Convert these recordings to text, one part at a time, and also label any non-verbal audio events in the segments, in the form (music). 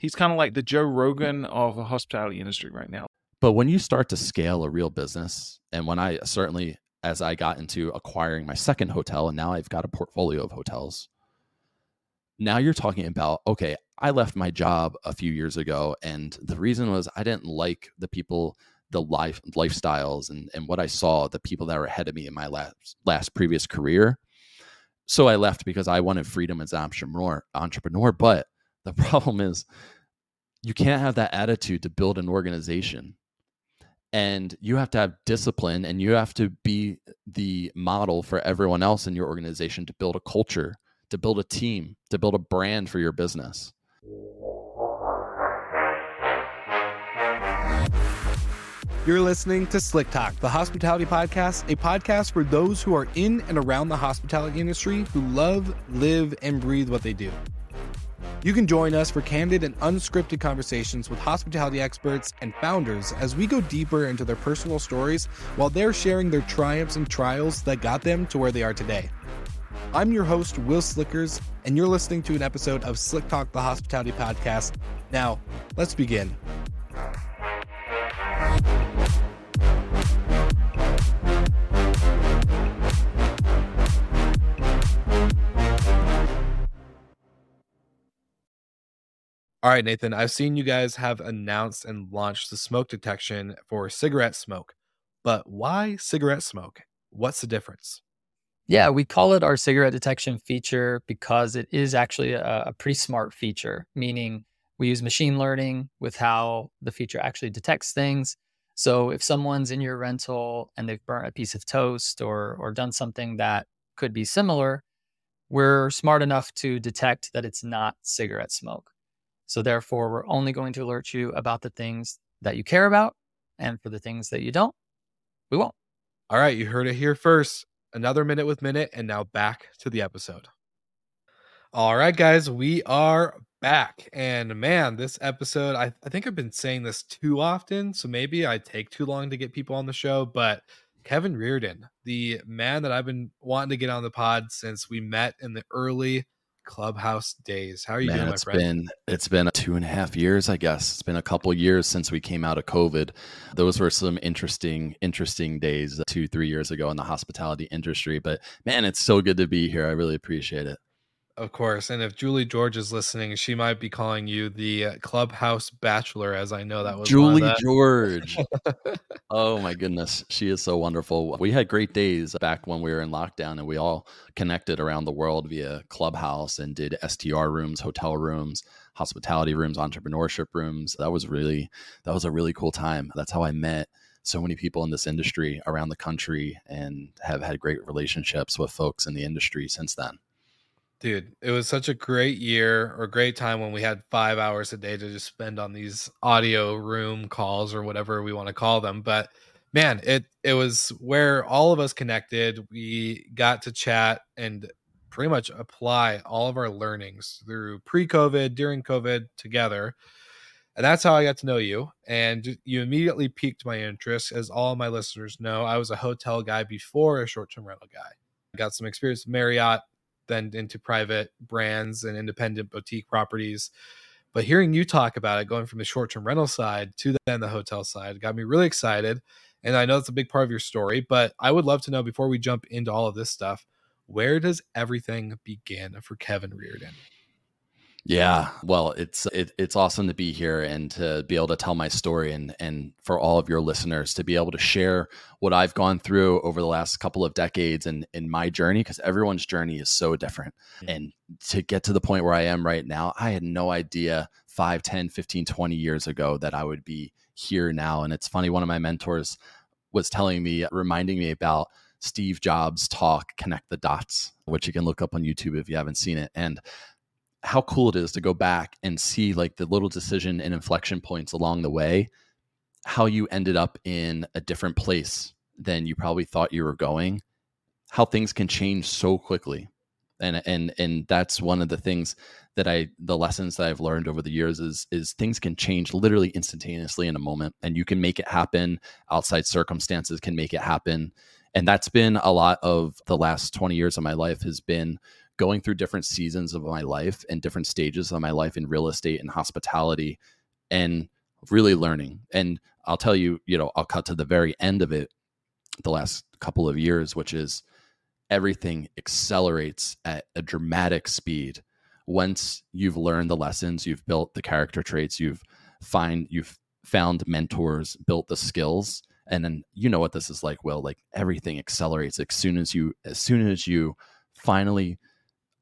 He's kind of like the Joe Rogan of the hospitality industry right now. But when you start to scale a real business, and when I certainly, as I got into acquiring my second hotel, and now I've got a portfolio of hotels, now you're talking about, okay, I left my job a few years ago, and the reason was I didn't like the people, the life lifestyles, and, and what I saw, the people that were ahead of me in my last last previous career. So I left because I wanted freedom as an entrepreneur. Entrepreneur, but the (laughs) problem is, you can't have that attitude to build an organization and you have to have discipline and you have to be the model for everyone else in your organization to build a culture to build a team to build a brand for your business You're listening to Slick Talk, the hospitality podcast, a podcast for those who are in and around the hospitality industry who love, live, and breathe what they do. You can join us for candid and unscripted conversations with hospitality experts and founders as we go deeper into their personal stories while they're sharing their triumphs and trials that got them to where they are today. I'm your host, Will Slickers, and you're listening to an episode of Slick Talk, the Hospitality Podcast. Now, let's begin. All right, Nathan, I've seen you guys have announced and launched the smoke detection for cigarette smoke, but why cigarette smoke? What's the difference? Yeah, we call it our cigarette detection feature because it is actually a, a, pretty smart feature, meaning we use machine learning with how the feature actually detects things. So if someone's in your rental and they've burnt a piece of toast or or done something that could be similar, we're smart enough to detect that it's not cigarette smoke. So therefore, we're only going to alert you about the things that you care about. And for the things that you don't, we won't. All right, you heard it here first. Another minute with Minut, and now back to the episode. All right, guys, we are back. And man, this episode, I, I think I've been saying this too often. So maybe I take too long to get people on the show. But Kevin Reardon, the man that I've been wanting to get on the pod since we met in the early clubhouse days. How are you Man, doing my it's been it's been two and a half years i guess. It's been a couple years since we came out of covid. Those were some interesting interesting days two three years ago in the hospitality industry but man it's so good to be here. I really appreciate it of course. And if Julie George is listening, she might be calling you the uh, Clubhouse Bachelor, as I know that was Julie George. (laughs) oh my goodness. She is so wonderful. We had great days back when we were in lockdown and we all connected around the world via Clubhouse and did STR rooms, hotel rooms, hospitality rooms, entrepreneurship rooms. That was really, that was a really cool time. That's how I met so many people in this industry around the country and have had great relationships with folks in the industry since then. Dude, it was such a great year or great time when we had five hours a day to just spend on these audio room calls or whatever we want to call them. But man, it it was where all of us connected. We got to chat and pretty much apply all of our learnings through pre-COVID, during COVID together. And that's how I got to know you. And you immediately piqued my interest. As all my listeners know, I was a hotel guy before a short term rental guy. I got some experience Marriott, then into private brands and independent boutique properties. But hearing you talk about it, going from the short term rental side to then the hotel side, got me really excited. And I know it's a big part of your story, but I would love to know before we jump into all of this stuff, where does everything begin for Kevin Reardon? Yeah, well, it's it, it's awesome to be here and to be able to tell my story and and for all of your listeners to be able to share what I've gone through over the last couple of decades and in my journey because everyone's journey is so different. And to get to the point where I am right now, I had no idea 5, 10, 15, 20 years ago that I would be here now. And it's funny, one of my mentors was telling me, reminding me about Steve Jobs' talk, Connect the Dots, which you can look up on YouTube if you haven't seen it. And how cool it is to go back and see like the little decision and inflection points along the way, how you ended up in a different place than you probably thought you were going, how things can change so quickly. And and and that's one of the things that I the lessons that I've learned over the years is is things can change literally instantaneously in a moment and you can make it happen. Outside circumstances can make it happen. And that's been a lot of the last 20 years of my life has been going through different seasons of my life and different stages of my life in real estate and hospitality and really learning. And I'll tell you, you know, I'll cut to the very end of it the last couple of years, which is everything accelerates at a dramatic speed once you've learned the lessons, you've built the character traits, you've find you've found mentors, built the skills, and then you know what this is like. Well, like everything accelerates as soon as you as soon as you finally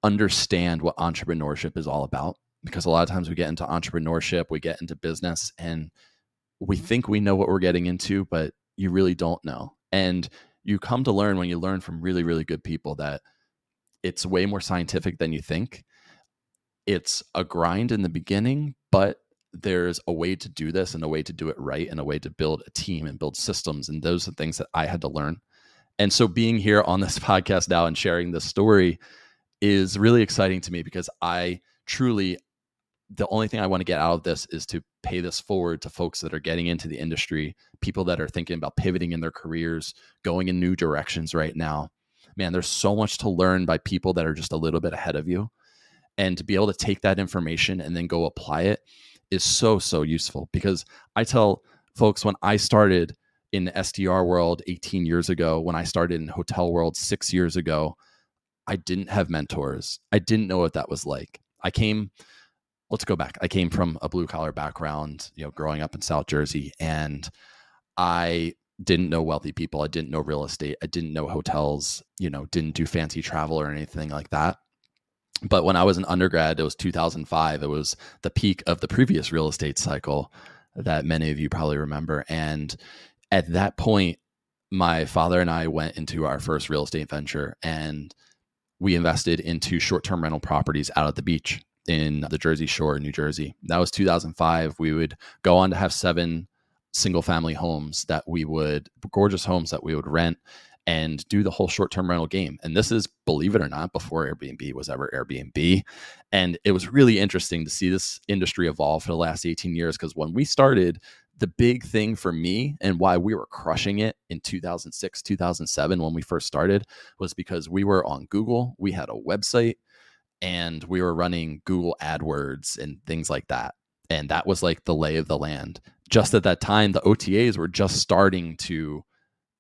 understand what entrepreneurship is all about. Because a lot of times we get into entrepreneurship, we get into business, and we mm-hmm. think we know what we're getting into, but you really don't know. And you come to learn when you learn from really, really good people that it's way more scientific than you think. It's a grind in the beginning, but there's a way to do this and a way to do it right and a way to build a team and build systems. And those are things that I had to learn. And so being here on this (laughs) podcast now and sharing this story is really exciting to me because I truly, the only thing I want to get out of this is to pay this forward to folks that are getting into the industry, people that are thinking about pivoting in their careers, going in new directions right now. Man, there's so much to learn by people that are just a little bit ahead of you. And to be able to take that information and then go apply it is so so useful because I tell folks when I started in the STR world 18 years ago, when I started in hotel world 6 years ago, I didn't have mentors. I didn't know what that was like. I came let's go back. I came from a blue collar background, you know, growing up in South Jersey and I didn't know wealthy people. I didn't know real estate. I didn't know hotels, you know, didn't do fancy travel or anything like that but when I was an undergrad, it was 2005. It was the peak of the previous real estate cycle that many of you probably remember. And at that point, my father and I went into our first real estate venture and we invested into short term rental properties out at the beach in the Jersey Shore, New Jersey. That was 2005. We would go on to have seven single family homes that we would, gorgeous homes that we would rent and do the whole short term rental game. And this is, believe it or not, before Airbnb was ever Airbnb. And it was really interesting to see this industry evolve for the last 18 years because when we started, the big thing for me and why we were crushing it in 2006, 2007, when we first started, was because we were on Google, we had a website, and we were running Google AdWords and things like that. And that was like the lay of the land. Just at that time, the OTAs were just starting to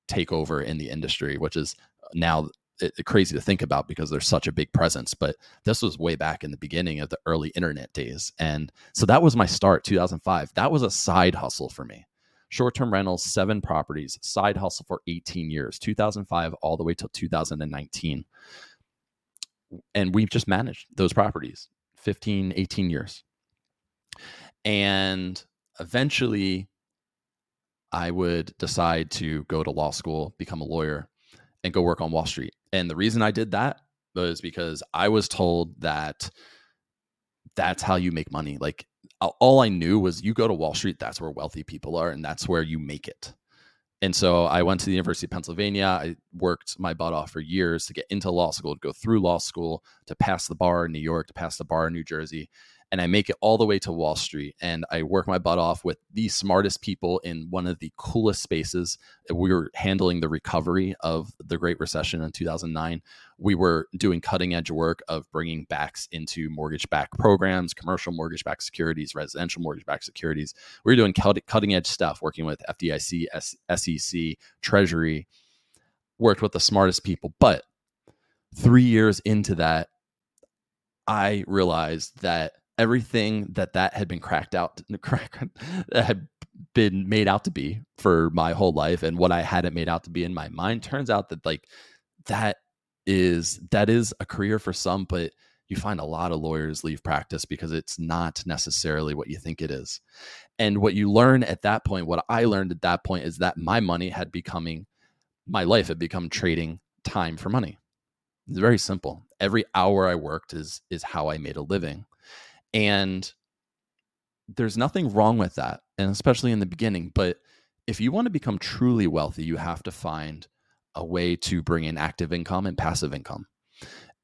take over in the industry, which is now it, crazy to think about because there's such a big presence. But this was way back in the beginning of the early internet days. And so that was my start, 2005. That was a side hustle for me. Short term rentals, seven properties, side hustle for 18 years, 2005 all the way till 2019. And we've just managed those properties 15, 18 years. And eventually I would decide to go to law school, become a lawyer, and go work on Wall Street. And the reason I did that was because I was told that that's how you make money. Like all I knew was you go to Wall Street, that's where wealthy people are, and that's where you make it. And so I went to the University of Pennsylvania. I worked my butt off for years to get into law school, to go through law school, to pass the bar in New York, to pass the bar in New Jersey and I make it all the way to Wall Street. And I work my butt off with the smartest people in one of the coolest spaces. We were handling the recovery of the Great Recession in 2009. We were doing cutting edge work of bringing backs into mortgage backed programs, commercial mortgage backed securities, residential mortgage backed securities. We were doing cutting edge stuff, working with FDIC, SEC, Treasury, worked with the smartest people. But three years into that, I realized that everything that that had been cracked out (laughs) that had been made out to be for my whole life and what I had it made out to be in my mind turns out that like that is that is a career for some but you find a lot of lawyers leave practice because it's not necessarily what you think it is. And what you learn at that point what i learned at that point is that my money had becoming my life had become trading time for money. It's very simple. Every hour i worked is is how i made a living and there's nothing wrong with that, and especially in the beginning. But if you want to become truly wealthy, you have to find a way to bring in active income and passive income.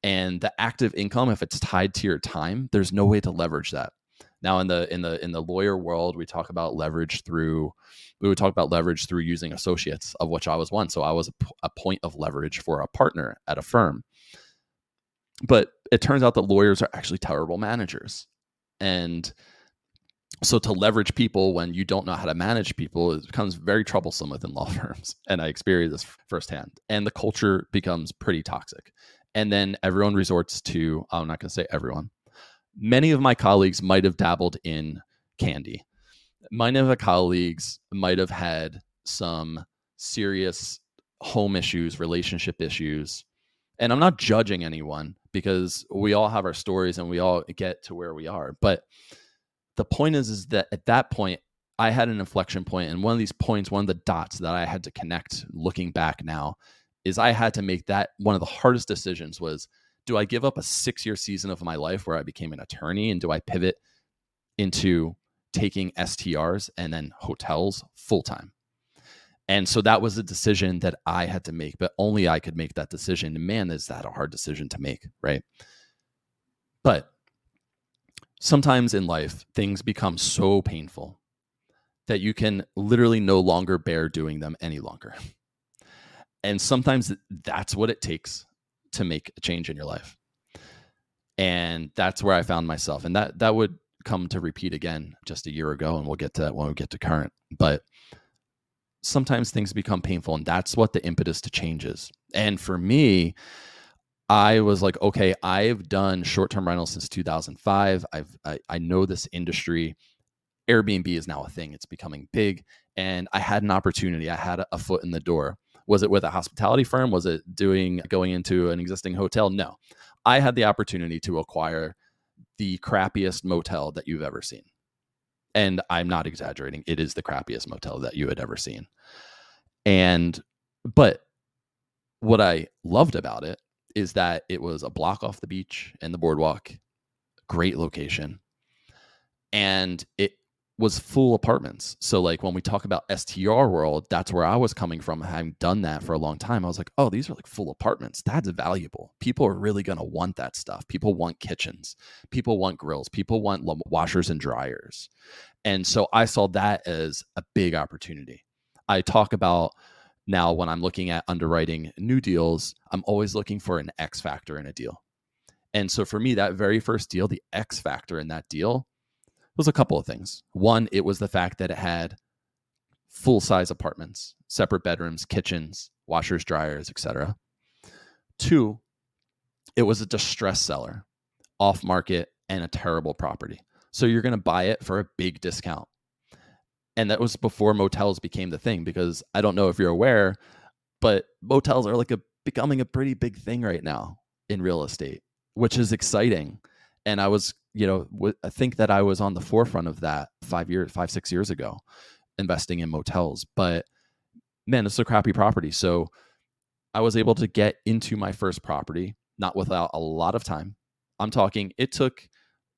And the active income, if it's tied to your time, there's no way to leverage that. Now, in the in the in the lawyer world, we talk about leverage through we would talk about leverage through using associates, of which I was one. So I was a, a point of leverage for a partner at a firm but it turns out that lawyers are actually terrible managers. And so to leverage people when you don't know how to manage people it becomes very troublesome within (laughs) law firms. And i experienced this firsthand. And the culture becomes pretty toxic. And then everyone resorts to i'm not going to say everyone. Many of my colleagues might have dabbled in candy. Many of my colleagues might have had some serious home issues relationship issues. And i'm not judging anyone because we all have our stories and we all get to where we are. But the point is is that at that point i had an inflection point and one of these points one of the dots that i had to connect looking back now is i had to make that one of the hardest decisions was do i give up a six year season of my life where i became an attorney and do i pivot into taking strs and then hotels full time and so that was a decision that i had to make but only i could make that decision and man is that a hard decision to make right but sometimes in life, things become so painful that you can literally no longer bear doing them any longer. And sometimes that's what it takes to make a change in your life. And that's where I found myself. And that that would come to repeat again just a year ago and we'll get to that when we get to current. But sometimes things become painful and that's what the impetus to change is. And for me, I was like, okay, I've done short term rentals since 2005. I've I, I know this industry. Airbnb is now a thing. It's becoming big, and I had an opportunity. I had a, a foot in the door. Was it with a hospitality firm? Was it doing going into an existing hotel? No, I had the opportunity to acquire the crappiest motel that you've ever seen, and I'm not exaggerating. It is the crappiest motel that you had ever seen, and but what I loved about it is that it was a block off the beach and the boardwalk, great location. And it was full apartments. So like when we talk about STR world, that's where I was coming from having done that for a long time. I was like, "Oh, these are like full apartments. That's valuable. People are really going to want that stuff. People want kitchens. People want grills. People want washers and dryers." And so I saw that as a big opportunity. I talk about now, when I'm looking at underwriting new deals, I'm always looking for an X factor in a deal. And so for me, that very first deal, the X factor in that deal was a couple of things. One, it was the fact that it had full size apartments, separate bedrooms, kitchens, washers, dryers, etc. Two, it was a distressed seller, off market, and a terrible property. So you're going to buy it for a big discount and that was before motels became the thing because i don't know if you're aware but motels are like a becoming a pretty big thing right now in real estate which is exciting and i was you know I think that i was on the forefront of that five years five six years ago investing in motels but man it's a crappy property so i was able to get into my first property not without a lot of time i'm talking it took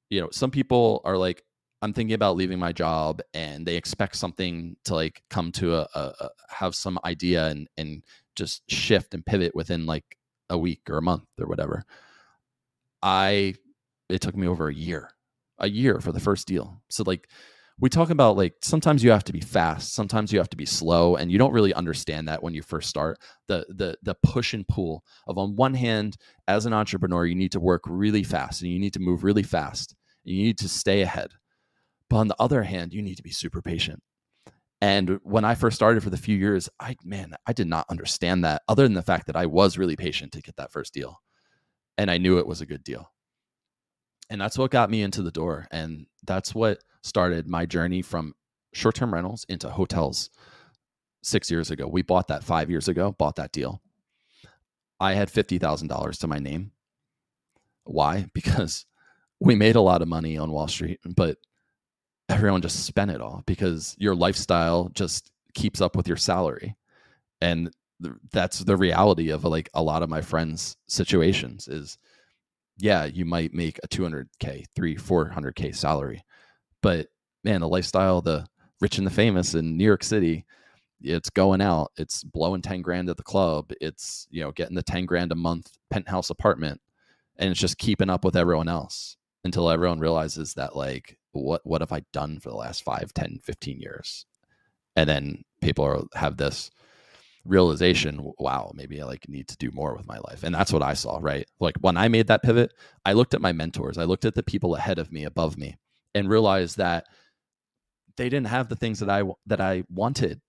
you know some people are like I'm thinking about leaving my job and they expect something to like come to a, a, a, have some idea and and just shift and pivot within like a week or a month or whatever. I it took me over a year. A year for the first deal. So like we talk about like sometimes you have to be fast, sometimes you have to be slow and you don't really understand that when you first start. The the the push and pull of on one hand as an entrepreneur you need to work really fast and you need to move really fast. You need to stay ahead but on the other hand, you need to be super patient. And when I first started for the few years, I man, I did not understand that other than the fact that I was really patient to get that first deal. And I knew it was a good deal. And that's what got me into the door. And that's what started my journey from short term rentals into hotels six years ago. We bought that five years ago, bought that deal. I had $50,000 to my name. Why? (laughs) Because we made a lot of money on Wall Street, but everyone just spent it all because your lifestyle just keeps up with your salary and th- that's the reality of like a lot of my friends situations is yeah you might make a 200k 3 400k salary but man the lifestyle the rich and the famous in new york city it's going out it's blowing 10 grand at the club it's you know getting the 10 grand a month penthouse apartment and it's just keeping up with everyone else until everyone realizes that like what what have i done for the last 5 10 15 years? And then people are, have this realization wow maybe i like need to do more with my life. And that's what i saw right? Like when i made that pivot i looked at my mentors i looked at the people ahead of me above me and realized that they didn't have the things that i that i wanted.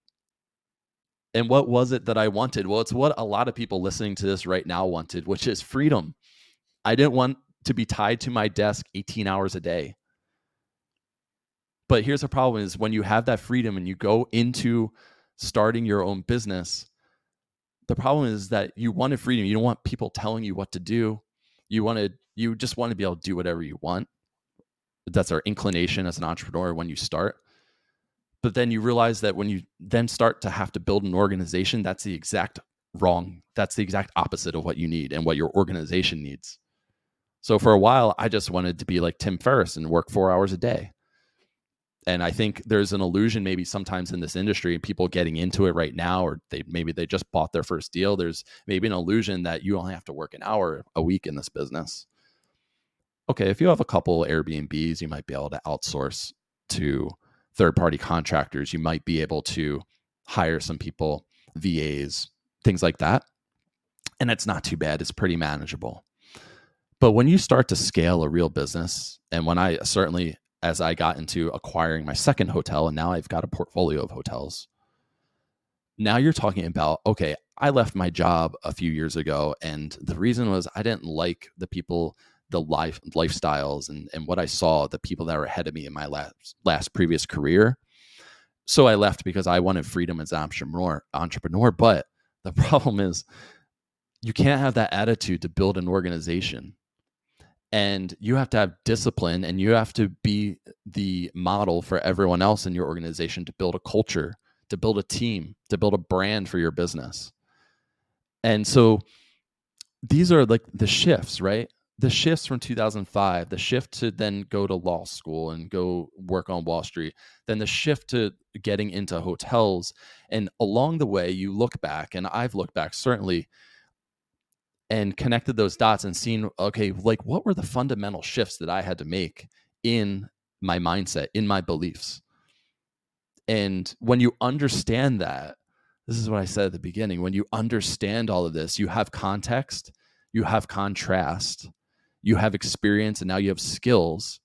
And what was it that i wanted? Well it's what a lot of people listening to this right now wanted which is freedom. I didn't want to be tied to my desk 18 hours a day. But here's the problem is when you have that freedom and you go into starting your own business, the problem is that you wanted freedom. You don't want people telling you what to do. You wanted you just want to be able to do whatever you want. That's our inclination as an entrepreneur when you start. But then you realize that when you then start to have to build an organization, that's the exact wrong. That's the exact opposite of what you need and what your organization needs. So for a while, I just wanted to be like Tim Ferriss and work four hours a day and i think there's an illusion maybe sometimes in this industry people getting into it right now or they maybe they just bought their first deal there's maybe an illusion that you only have to work an hour a week in this business. Okay if you have a couple airbnbs you might be able to outsource to third party contractors. You might be able to hire some people vas things like that. And it's not too bad it's pretty manageable. But when you start to scale a real business and when i certainly as I got into acquiring my second hotel, and now I've got a portfolio of hotels. Now you're talking about, okay, I left my job a few years ago, and the reason was I didn't like the people, the life lifestyles, and and what I saw, the people that were ahead of me in my last last previous career. So I left because I wanted freedom as an entrepreneur. Entrepreneur, but the (laughs) problem is, you can't have that attitude to build an organization and you have to have discipline and you have to be the model for everyone else in your organization to build a culture to build a team to build a brand for your business. And so these are like the shifts right? The shifts from 2005 the shift to then go to law school and go work on wall street then the shift to getting into hotels. And along the way you look back and i've looked back certainly and connected those dots and seen okay like what were the fundamental shifts that i had to make in my mindset in my beliefs? And when you understand that this is what i said at the beginning when you understand all of this you have context you have contrast you have experience and now you have skills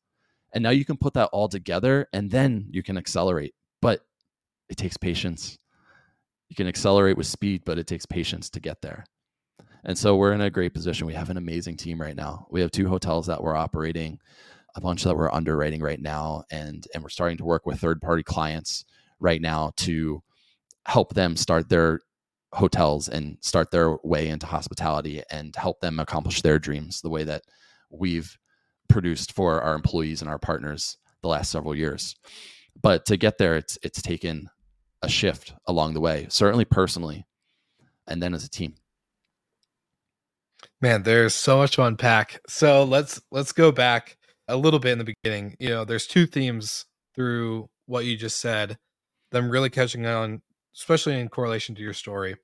and now you can put that all together and then you can accelerate but it takes patience. You can accelerate with speed but it takes patience to get there and so we're in a great position. We have an amazing team right now. We have two hotels that we're operating, a bunch that we're underwriting right now, and and we're starting to work with third party clients right now to help them start their hotels and start their way into hospitality and help them accomplish their dreams the way that we've produced for our employees and our partners the last several years. But to get there, it's it's taken a shift along the way, certainly personally, and then as a team. Man, there's so much to unpack. So let's let's go back a little bit in the beginning. You know, there's two themes through what you just said. Them really catching on, especially in correlation to your story.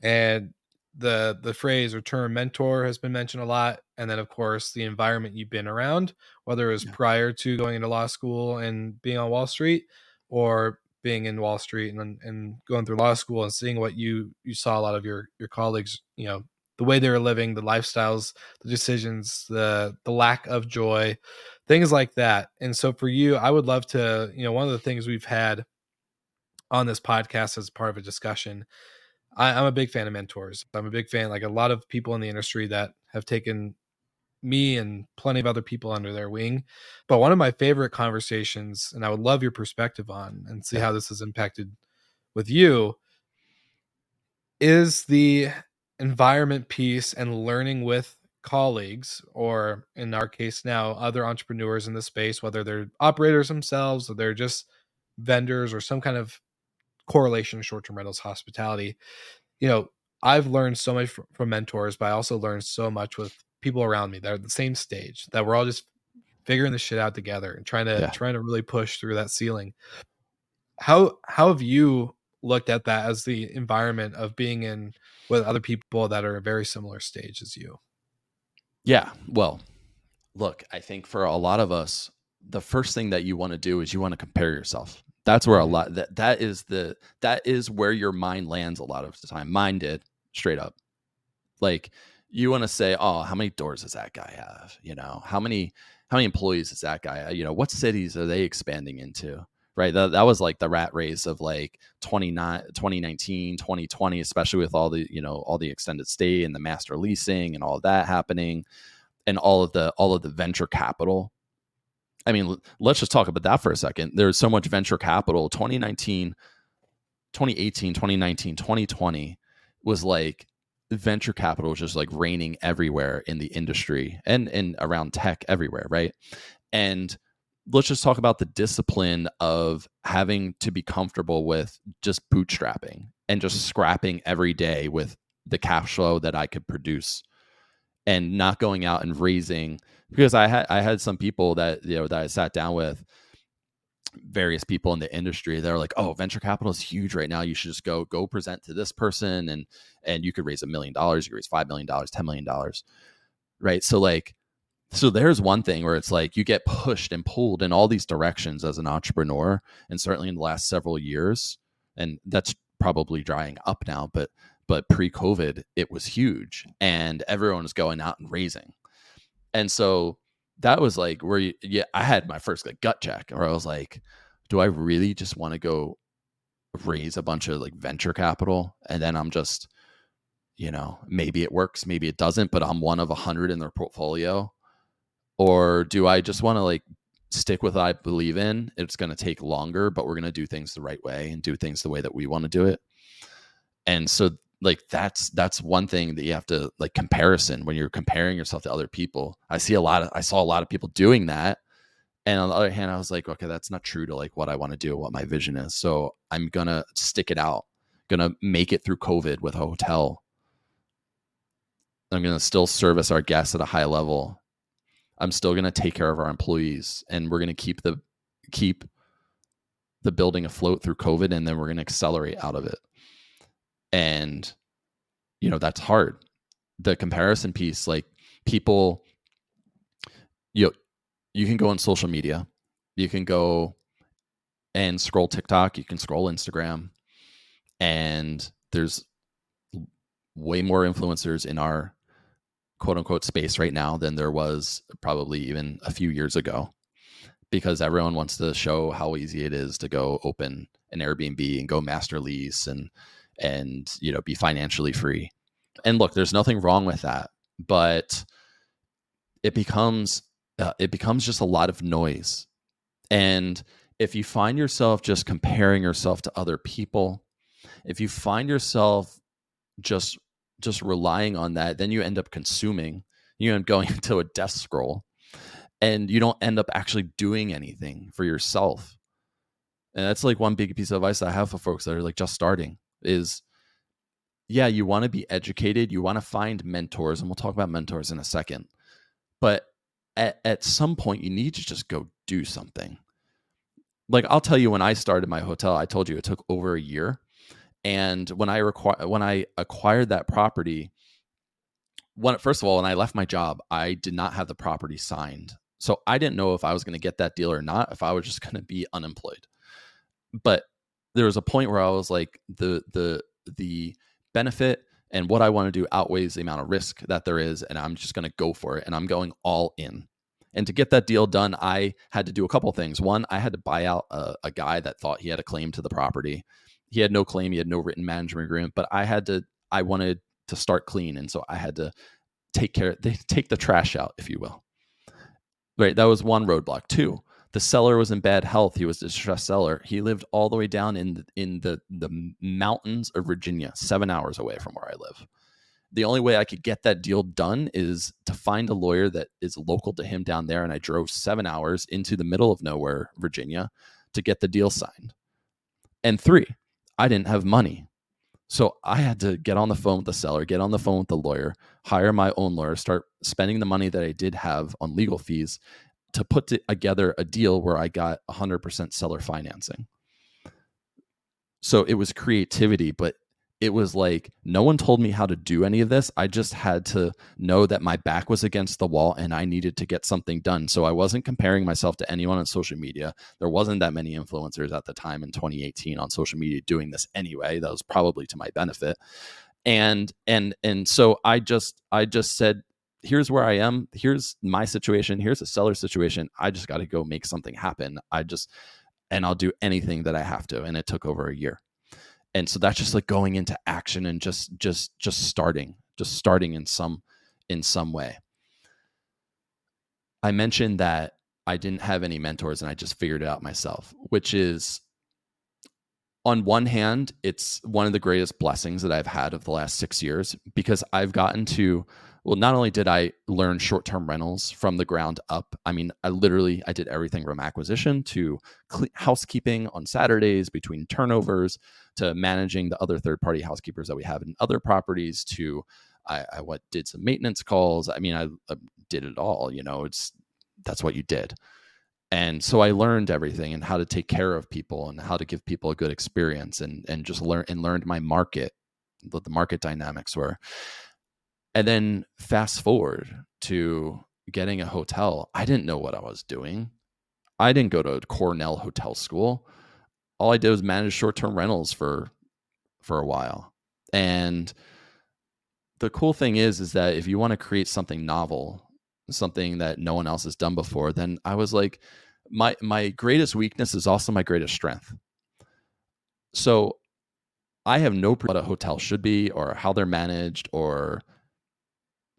And the the phrase or term mentor has been mentioned a lot. And then of course the environment you've been around, whether it was yeah. prior to going into law school and being on Wall Street or being in Wall Street and and going through law school and seeing what you you saw a lot of your your colleagues, you know, the way they were living, the lifestyles, the decisions, the the lack of joy, things like that. And so for you, I would love to, you know, one of the things we've had on this podcast as part of a discussion. I, I'm a big fan of mentors. I'm a big fan, like a lot of people in the industry that have taken me and plenty of other people under their wing. But one of my favorite conversations, and I would love your perspective on and see how this has impacted with you, is the environment piece and learning with colleagues or in our case now other entrepreneurs in the space whether they're operators themselves or they're just vendors or some kind of correlation to short-term rentals hospitality you know i've learned so much from mentors but i also learned so much with people around me that are the same stage that we're all just figuring this shit out together and trying to yeah. trying to really push through that ceiling how how have you looked at that as the environment of being in with other people that are a very similar stage as you. Yeah. Well, look, I think for a lot of us, the first thing that you want to do is you want to compare yourself That's where a Mhm. lot that that is the that is where your mind lands a lot of the time. Mine did straight up. Like you want to say, oh, how many doors does that guy have? You know, how many how many employees is that guy? You know, what cities are they expanding into? Right. That, that was like the rat race of like 29, 2019, 2020, especially with all the, you know, all the extended stay and the master leasing and all that happening and all of the all of the venture capital. I mean, let's just talk about that for a second. There's so much venture capital. 2019, 2018, 2019, 2020 was like venture capital was just like raining everywhere in the industry and and around tech everywhere, right? And let's just talk about the discipline of having to be comfortable with just bootstrapping and just mm-hmm. scrapping every day with the cash flow that I could produce and not going out and raising because I had I had some people that you know that I sat down with various people in the industry they're like oh venture capital is huge right now. You should just go go present to this person and and you could raise a million dollars you could raise five million dollars ten million dollars. Right? So like so there's one thing where it's like you get pushed and pulled in all these directions as an entrepreneur and certainly in the last several years and that's probably drying up now but but pre-covid it was huge and everyone was going out and raising. And so that was like where you, yeah i had my first like gut check where i was like do i really just want to go raise a bunch of like venture capital and then i'm just you know maybe it works maybe it doesn't but i'm one of a hundred in their portfolio or do i just want to like stick with what i believe in? It's going to take longer but we're going to do things the right way and do things the way that we want to do it. And so like that's that's one thing that you have to like comparison when you're comparing yourself to other people. I see a lot of i saw a lot of people doing that. And on the other hand i was like okay that's not true to like what i want to do what my vision is. So i'm gonna stick it out. Gonna make it through covid with a hotel. I'm gonna still service our guests at a high level i'm still gonna take care of our employees and we're gonna keep the keep the building afloat through covid and then we're gonna accelerate out of it. And you know that's hard. The comparison piece like people you you can go on social media. You can go and scroll tiktok. You can scroll instagram. And there's way more influencers in our quote unquote space right now than there was probably even a few years ago. Because everyone wants to show how easy it is to go open an airbnb and go master lease and and you know be financially free. And look there's nothing wrong with that but it becomes uh, it becomes just a lot of noise. And if you find yourself just comparing yourself to other people if you find yourself just just relying on that then you end up consuming you end up going (laughs) into a death scroll and you don't end up actually doing anything for yourself and that's like one big piece of advice i have for folks that are like just starting is yeah, you want to be educated, you want to find mentors, and we'll talk about mentors in a second. But at, at some point, you need to just go do something. Like I'll tell you, when I started my hotel, I told you it took over a year, and when I when I acquired that property, when first of all, when I left my job, I did not have the property signed, so I didn't know if I was going to get that deal or not, if I was just (laughs) going to be unemployed. But there was a point where I was like, the the the benefit and what I want to do outweighs the amount of risk that there is, and I'm just going to go for it, and I'm going all in. And to get that deal done, I had to do a couple things. One, I had to buy out a, a guy that thought he had a claim to the property. He had no claim, he had no written management agreement, but I had to. I wanted to start clean, and so I had to take care, (laughs) they take the trash out, if you will. Right, that was one roadblock. Two, the seller was in bad health. He was a distressed seller. He lived all the way down in in the the mountains of Virginia, seven hours away from where I live. The only way I could get that deal done is to find a lawyer that is local to him down there. And I drove seven hours into the middle of nowhere, Virginia, to get the deal signed. And three, I didn't have money. So I had to get on the phone with the seller, get on the phone with the lawyer, hire my own lawyer, start spending the money that I did have on legal fees to put together a deal where I got 100% seller financing. So it was creativity, but it was like no one told me how to do any of this. I just had to know that my back was against the wall and I needed to get something done. So I wasn't comparing myself to anyone on social media. There wasn't that many influencers at the time in 2018 on social media doing this anyway. That was probably to my benefit. And and and so I just I just said here's where I am. Here's my situation. Here's a seller situation. I just got to go make something happen. I just and I'll do anything that I have to. And it took over a year and so that's just like going into action and just just just starting just starting in some in some way. I mentioned that i didn't have any mentors and i just figured it out myself which is on one hand it's one of the greatest blessings that i've had of the last six years because i've gotten to well not only did i learn short-term rentals from the ground up i mean i literally i did everything from acquisition to housekeeping on saturdays between turnovers to managing the other third-party housekeepers that we have in other properties to i, I what did some maintenance calls. I mean I, I did it all you know it's that's what you did. And so i learned everything and how to take care of people and how to give people a good experience and and just learn and learned my market what the market dynamics were and then fast forward to getting a hotel. I didn't know what I was doing. I didn't go to Cornell Hotel School. All I did was manage short-term rentals for for a while. And the cool thing is is that if you want to create something novel, something that no one else has done before, then I was like my my greatest weakness is also my greatest strength. So I have no what a hotel should be or how they're managed or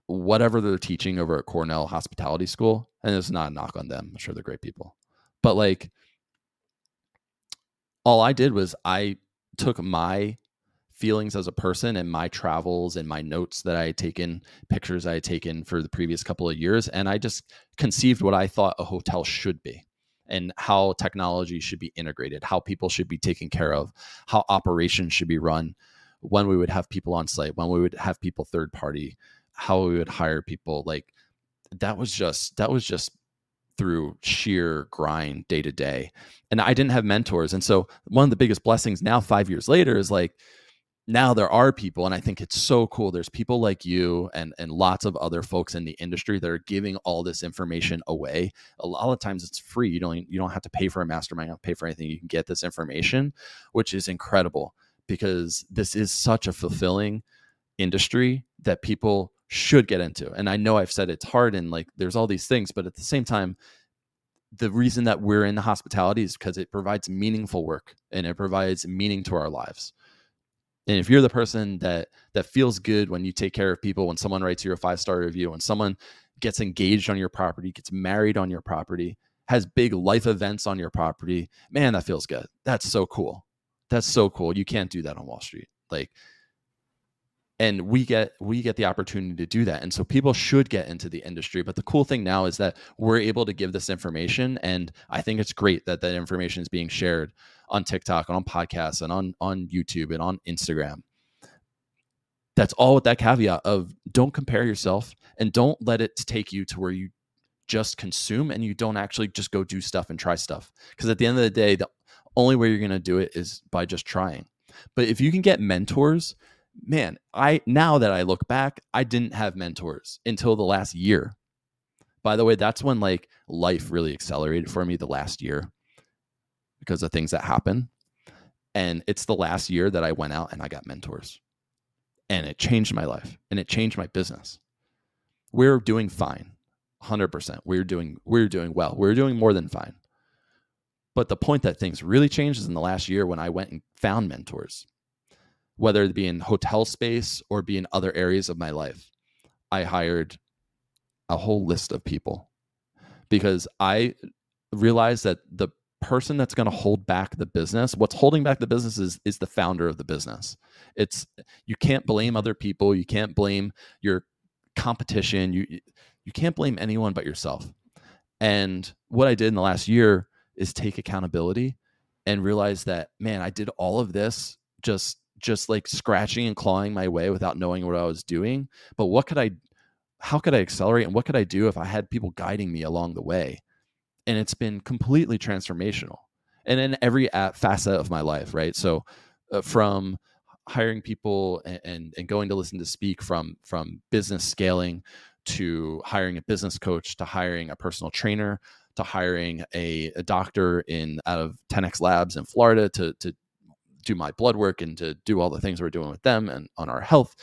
whatever they're teaching over at Cornell Hospitality School, and it's not a knock on them. I'm sure they're great people. But like all I did was I took my feelings as a person and my travels and my notes that I had taken, pictures I had taken for the previous couple of years, and I just conceived what I thought a hotel should be and how technology should be integrated, how people should be taken care of, how operations should be run, when we would have people on site, when we would have people third party, how we would hire people like that was just that was just through sheer grind day to day and i didn't have mentors and so one of the biggest blessings now 5 years later is like now there are people and i think it's so cool there's people like you and and lots of other folks in the industry that are giving all this information away. A lot of times it's free you don't you don't have to pay for a mastermind you don't pay for anything you can get this information which is incredible because this is such a fulfilling industry that people should get into. And I know I've said it's hard and like there's all these things, but at the same time, the reason that we're in the hospitality is because it provides meaningful work and it provides meaning to our lives. And if you're the person that that feels good when you take care of people, when someone writes you a five star review, when someone gets engaged on your property, gets married on your property, has big life events on your property, man, that feels good. That's so cool. That's so cool. You can't do that on Wall Street. Like and we get we get the opportunity to do that. And so people should get into the industry. But the cool thing now is that we're able to give this information and i think it's great that that information is being shared on tiktok and on podcasts and on on youtube and on instagram. That's all with that caveat of don't compare yourself and don't let it take you to where you just consume and you don't actually just go do stuff and try stuff. Because at the end of the day the only way you're going to do it is by just trying. But if you can get mentors man, I now that I look back, I didn't have mentors until the last year. By the way, that's when like life really accelerated for me the last year because of things that happen. And it's the last year that I went out and I got mentors. And it changed my life and it changed my business. We're doing fine. 100%. We're doing we're doing well. We're doing more than fine. But the point that things really changed is in the last year when I went and found mentors whether it be in hotel space or be in other areas of my life. I hired a whole list of people because I realized that the person that's going to hold back the business, what's holding back the business is, is the founder of the business. It's you can't blame other people, you can't blame your competition, you you can't blame anyone but yourself. And what I did in the last year is take accountability and realize that man, I did all of this just just like scratching and clawing my way without knowing what I was doing. But what could I, how could I accelerate and what could I do if I had people guiding me along the way? And it's been completely transformational and in every facet of my life, right? So uh, from hiring people and, and, and going to listen to speak from from business scaling to hiring a business coach to hiring a personal trainer to hiring a, a doctor in out of 10x labs in florida to to do my blood work and to do all the things we're doing with them and on our health.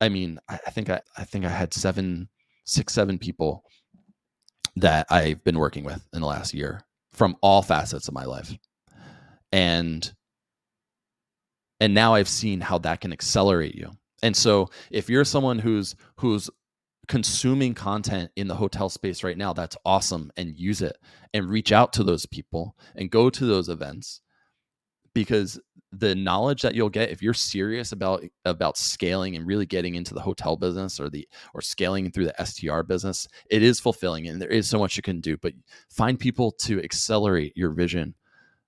I mean i, think I, I think i had seven six seven people that i've been working with in the last year from all facets of my life. And and now i've seen how that can accelerate you. And so if you're someone who's who's consuming content in the hotel space right now that's awesome and use it and reach out to those people and go to those events because the knowledge that you'll get if you're serious about about scaling and really getting into the hotel business or the or scaling through the STR business it is fulfilling and there is so much you can do but find people to accelerate your vision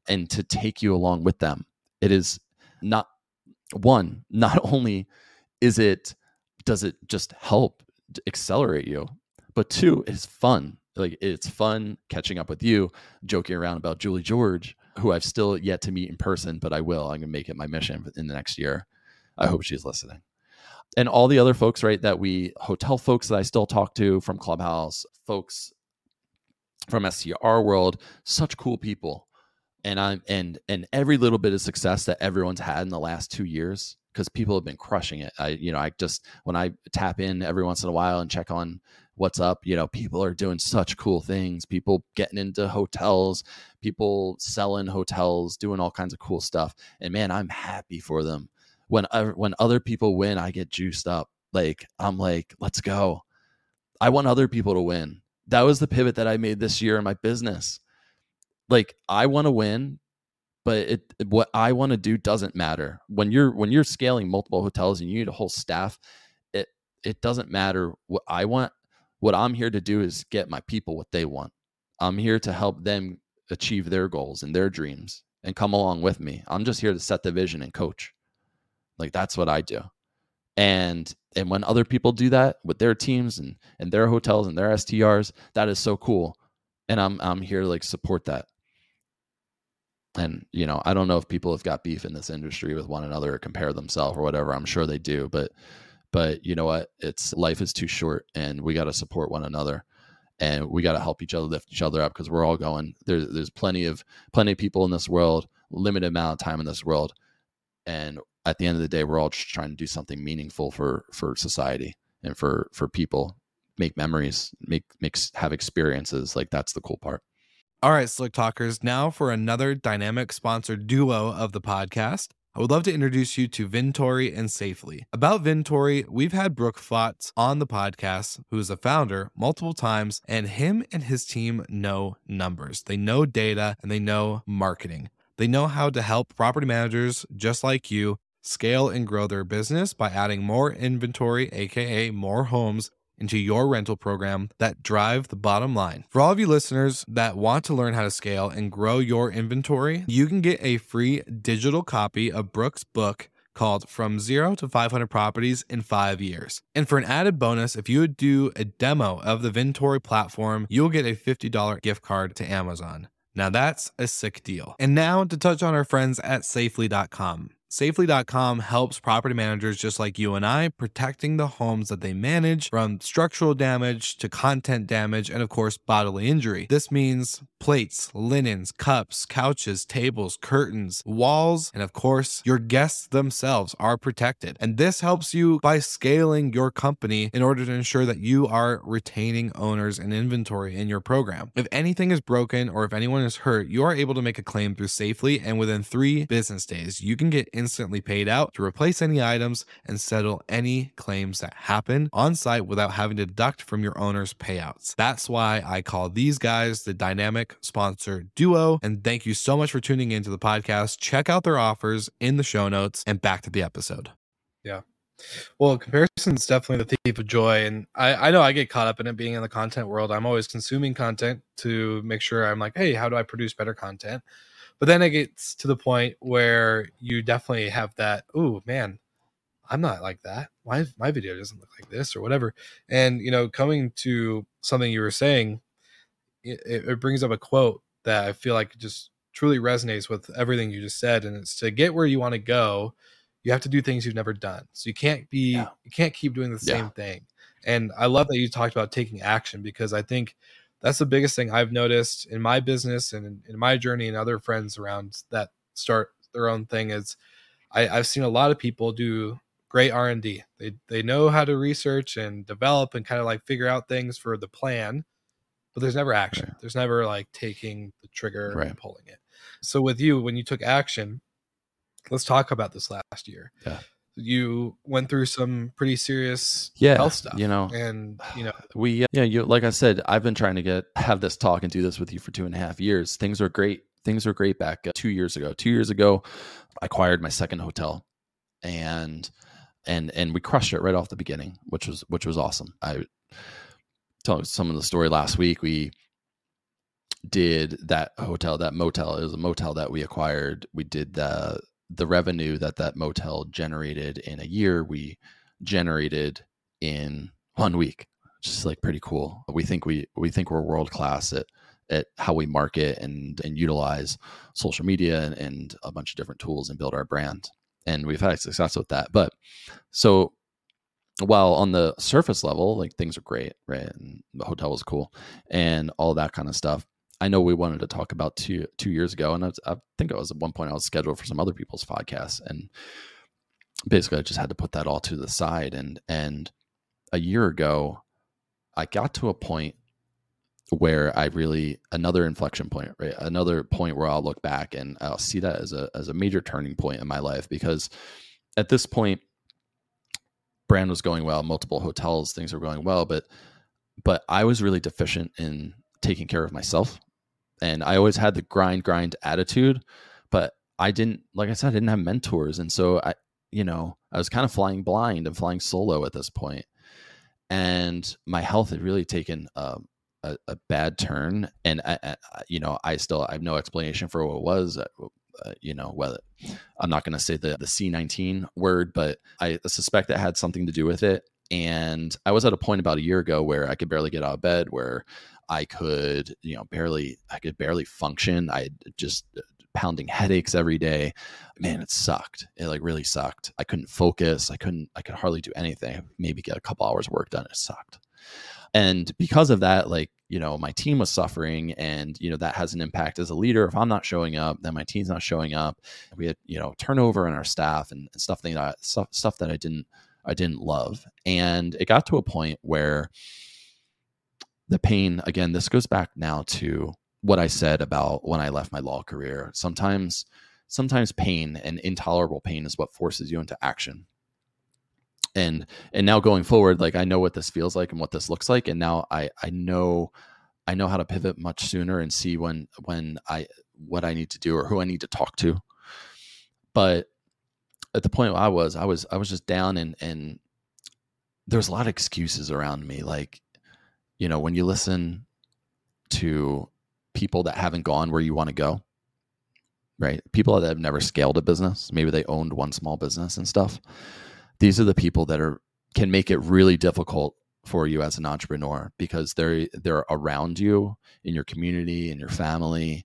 and to take you along with them. It is not one not (laughs) only is it does it just help accelerate you but two it's fun. Like it's fun catching up with you joking around about Julie George who I've still yet to meet in person, but I will. I'm gonna make it my mission in the next year. I hope she's listening. And all the other folks, right, that we hotel folks that I still talk to from Clubhouse, folks from STR world, such cool people. And I'm and and every little bit of success that everyone's had in the last two years, because people have been crushing it. I, you know, I just when I tap in every once in a while and check on what's up you know people are doing such cool things people getting into hotels people selling hotels doing all kinds of cool stuff and man i'm happy for them. When when other people win i get juiced up. Like i'm like let's go. I want other people to win. That was the pivot that i made this year in my business. Like i want to win but it what i want to do doesn't matter. When you're when you're scaling multiple hotels and you need a whole staff it it doesn't matter what i want what I'm here to do is get my people what they want. I'm here to help them achieve their goals and their dreams and come along with me. I'm just here to set the vision and coach. Like that's what I do. And and when other people do that with their teams and and their hotels and their STRs, that is so cool. And I'm I'm here to like support that. And you know, I don't know if people have got beef in this industry with one another or compare themselves or whatever. I'm sure they do, but but you know what? It's life is too short and we got to support one another and we got to help each other lift each other up because we're all going. There's there's plenty of plenty of people in this world limited amount of time in this world and at the end of the day we're all just trying to do something meaningful for for society and for for people. Make memories make makes have experiences. Like that's the cool part. All right slick talkers now for another dynamic sponsored duo of the podcast I would love to introduce you to Vintory and Safely. About Vintory, we've had Brooke Flotz on the podcast, who is a founder, multiple times, and him and his team know numbers. They know data and they know marketing. They know how to help property managers just like you scale and grow their business by adding more inventory, aka more homes into your rental program that drive the bottom line. For all of you listeners that want to learn how to scale and grow your inventory, you can get a free digital copy of Brooks' book called From Zero to 500 Properties in Five Years. And for an added bonus, if you would do a demo of the Vintory platform, you'll get a $50 gift card to Amazon. Now that's a sick deal. And now to touch on our friends at safely.com. Safely.com helps property managers just like you and I protecting the homes that they manage from structural damage to content damage and, of course, bodily injury. This means plates, linens, cups, couches, tables, curtains, walls, and, of course, your guests themselves are protected. And this helps you by scaling your company in order to ensure that you are retaining owners and inventory in your program. If anything is broken or if anyone is hurt, you are able to make a claim through Safely, and within three business days, you can get instantly paid out to replace any items and settle any claims that happen on site without having to deduct from your owner's payouts. That's why I call these guys the dynamic sponsor duo. And thank you so much for tuning into the podcast. Check out their offers in the show notes and back to the episode. Yeah. Well, comparison is definitely the thief of joy. And I, I know I get caught up in it being in the content world. I'm always consuming content to make sure I'm like, hey, how do I produce better content? But then it gets to the point where you definitely have that, oh man, I'm not like that. My my video doesn't look like this or whatever. And you know, coming to something you were saying, it, it brings up a quote that I feel like just truly resonates with everything you just said. And it's to get where you want to go, you have to do things you've never done. So you can't be Yeah. you can't keep doing the Yeah. same thing. And I love that you talked about taking action because I think that's the biggest thing I've noticed in my business and in, in my journey and other friends around that start their own thing is I, I've seen a lot of people do great R and D. They they know how to research and develop and kind of like figure out things for the plan, but there's never action. There's never like taking the trigger Right. and pulling it. So with you, when you took action, let's talk about this last year. Yeah. You went through some pretty serious Yeah, health stuff. you know, and you know, (sighs) we uh, yeah you like i said i've been trying to get have this talk and do this with you for two and a half years. Things are great things were great back uh, two years ago. Two years ago i acquired my second hotel and and and we crushed it right off the beginning which was which was awesome. I told some of the story last week we did that hotel that motel. It was a motel that we acquired. We did the the revenue that that motel generated in a year we generated in one week just like pretty cool. We think we we think we're world class at at how we market and and utilize social media and, and a bunch of different tools and build our brand. And we've had success with that. But so while on the surface level like things are great right? And the hotel was cool and all that kind of stuff i know we wanted to talk about two two years ago and I, was, I think it was at one point i was scheduled for some other people's podcasts and basically i just had to put that all to the side and and a year ago i got to a point where i really another inflection point right another point where i'll look back and i'll see that as a as a major turning point in my life because at this point brand was going well multiple hotels things were going well but but i was really deficient in taking care of myself and i always had the grind grind attitude but i didn't like i said i didn't have mentors and so i you know i was kind of flying blind and flying solo at this point and my health had really taken um, a, a bad turn and I, I, you know i still i have no explanation for what it was uh, uh, you know whether i'm not going to say the, the c19 word but i suspect that had something to do with it and i was at a point about a year ago where i could barely get out of bed where i could you know barely i could barely function. I just uh, pounding headaches every day. Man it sucked. It like really sucked. I couldn't focus. I couldn't i could hardly do anything. Maybe get a couple hours work done. It sucked. And because of that like you know my team was suffering and you know that has an impact. As a leader if i'm not showing up then my team's not showing up. We had you know turnover in our staff and, and stuff that I, stuff, stuff that i didn't i didn't love. And it got to a point where the pain again this goes back now to what i said about when i left my law career. Sometimes sometimes pain and intolerable pain is what forces you into action. And and now going forward like i know what this feels like and what this looks like and now i i know i know how to pivot much sooner and see when when i what i need to do or who i need to talk to. But at the point where i was i was i was just down and and there was a lot of excuses around me like you know when you listen to people that haven't gone where you want to go right? People that have never scaled a business maybe they owned one small business and stuff these are the people that are can make it really difficult for you as an entrepreneur because they're they're around you in your community in your family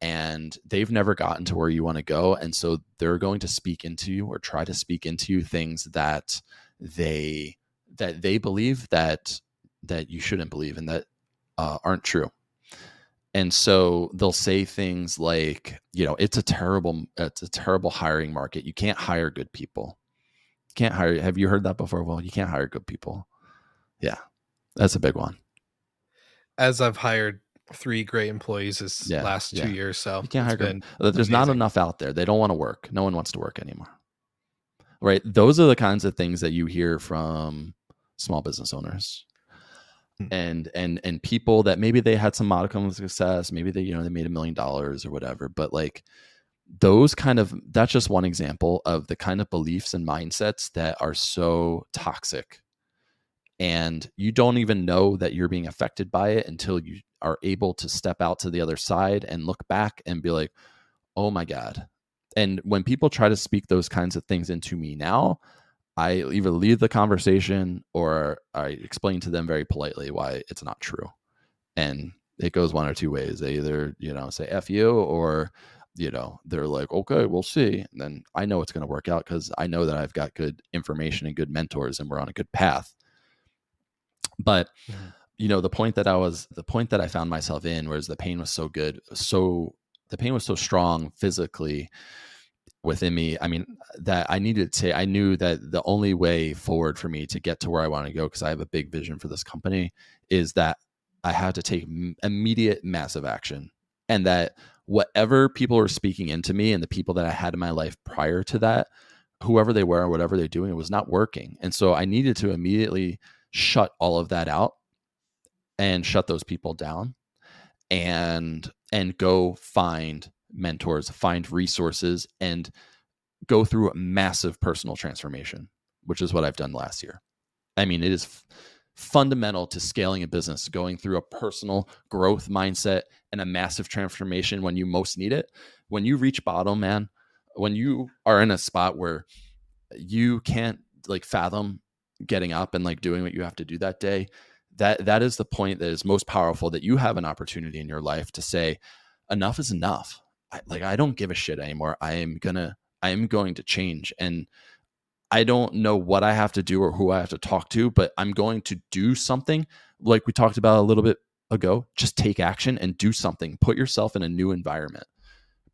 and they've never gotten to where you want to go and so they're going to speak into you or try to speak into you things that they that they believe that that you shouldn't believe and that uh, aren't true. And so they'll say things like you know it's a terrible it's a terrible hiring market. You can't hire good people. Can't hire have you heard that before? Well you can't hire good people. Yeah that's a big one. As I've hired three great employees this Yeah, last yeah. two years, so you can't hire good there's not enough out there. They don't want to work. No one wants to work anymore. Right? Those are the kinds of things that you hear from small business owners. Hmm. and and and people that maybe they had some modicum of success maybe they you know they made a million dollars or whatever but like those kind of that's just one example of the kind of beliefs and mindsets that are so toxic. And you don't even know that you're being affected by it until you are able to step out to the other side and look back and be like oh my god. And when people try to speak those kinds of things into me now i either leave the conversation or i explain to them very politely why it's not true. And it goes one or two ways. They either you know say f you or you know they're like okay we'll see. And then i know it's going to work out because i know that i've got good information and good mentors and we're on a good path. But mm-hmm. you know the point that i was the point that i found myself in was the pain was so good so the pain was so strong physically within me i mean that i needed to say i knew that the only way forward for me to get to where i want to go because i have a big vision for this company is that i had to take immediate massive action and that whatever people were speaking into me and the people that I had in my life prior to that, whoever they were, and whatever they're doing, it was not working. And so I needed to immediately shut all of that out and shut those people down and and go find mentors, find resources and go through a massive personal transformation, which is what I've done last year. I mean, it is fundamental to scaling a business, going through a personal growth mindset and a massive transformation when you most need it. When you reach bottom, man, when you are in a spot where you can't like fathom getting up and like doing what you have to do that day, that that is the point that is most powerful that you have an opportunity in your life to say enough is enough. I, like I don't give a shit anymore. I am to I am going to change and I don't know what I have to do or who I have to talk to, but I'm going to do something like we talked about a little bit ago. Just take action and do something. Put yourself in a new environment.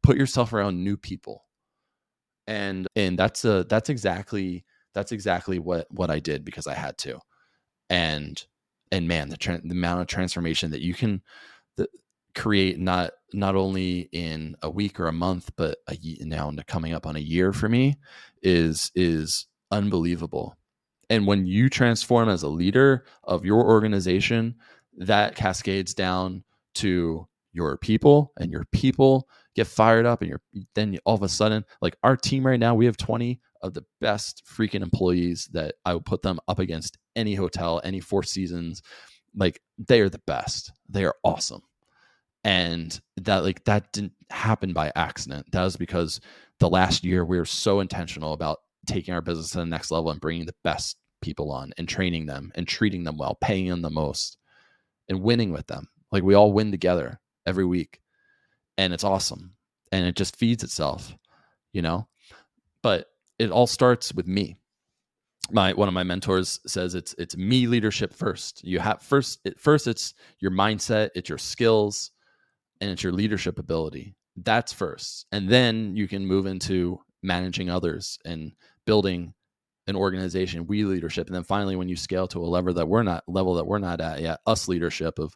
Put yourself around new people. And and that's a that's exactly that's exactly what what I did because I had to. And and man, the tra- the amount of transformation that you can the, create not not only in a week or a month, but a, now coming up on a year for me is is unbelievable. And when you transform as a leader of your organization, that cascades down to your people and your people get fired up and you're then all of a sudden like our team right now we have 20 of the best freaking employees that I would put them up against any hotel any four seasons. Like they are the best. They are awesome and that like that didn't happen by accident that was because the last year we were so intentional about taking our business to the next level and bringing the best people on and training them and treating them well, paying them the most and winning with them. Like we all win together every week. And it's awesome. And it just feeds itself, you know? But it all starts with me. My one of my mentors says it's it's me leadership first. You have first it, first it's your mindset, it's your skills, and it's your leadership ability. That's first. And then you can move into managing others and building an organization, we leadership, and then finally, when you scale to a level that we're not level that we're not at yet, us leadership of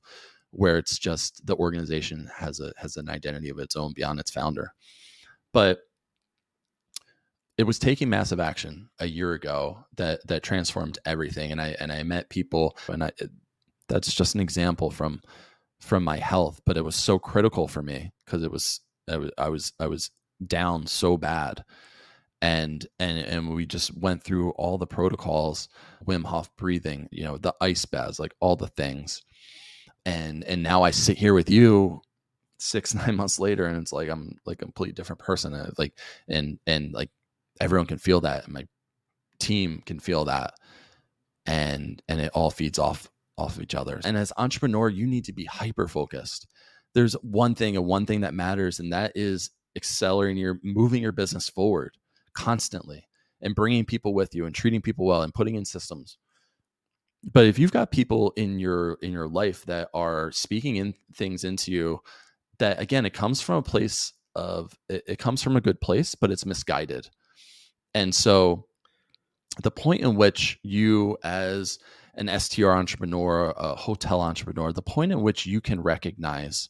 where it's just the organization has a has an identity of its own beyond its founder. But it was taking massive action a year ago that that transformed everything, and I and I met people, and I that's just an example from from my health, but it was so critical for me because it was I was I was I was down so bad. And and and we just went through all the protocols wim hof breathing you know the ice baths like all the things. And and now i sit here with you six (laughs) nine months later and it's like i'm like a completely different person and like and and like everyone can feel that and my team can feel that. And and it all feeds off off of each other. And as entrepreneur you need to be hyper focused there's one thing and one thing that matters and that is accelerating your moving your business forward constantly and bringing people with you and treating people well and putting in systems. But if you've got people in your in your life that are speaking in things into you that again it comes from a place of it, it comes from a good place but it's misguided. And so the point in which you as an STR entrepreneur, a hotel entrepreneur, the point in which you can recognize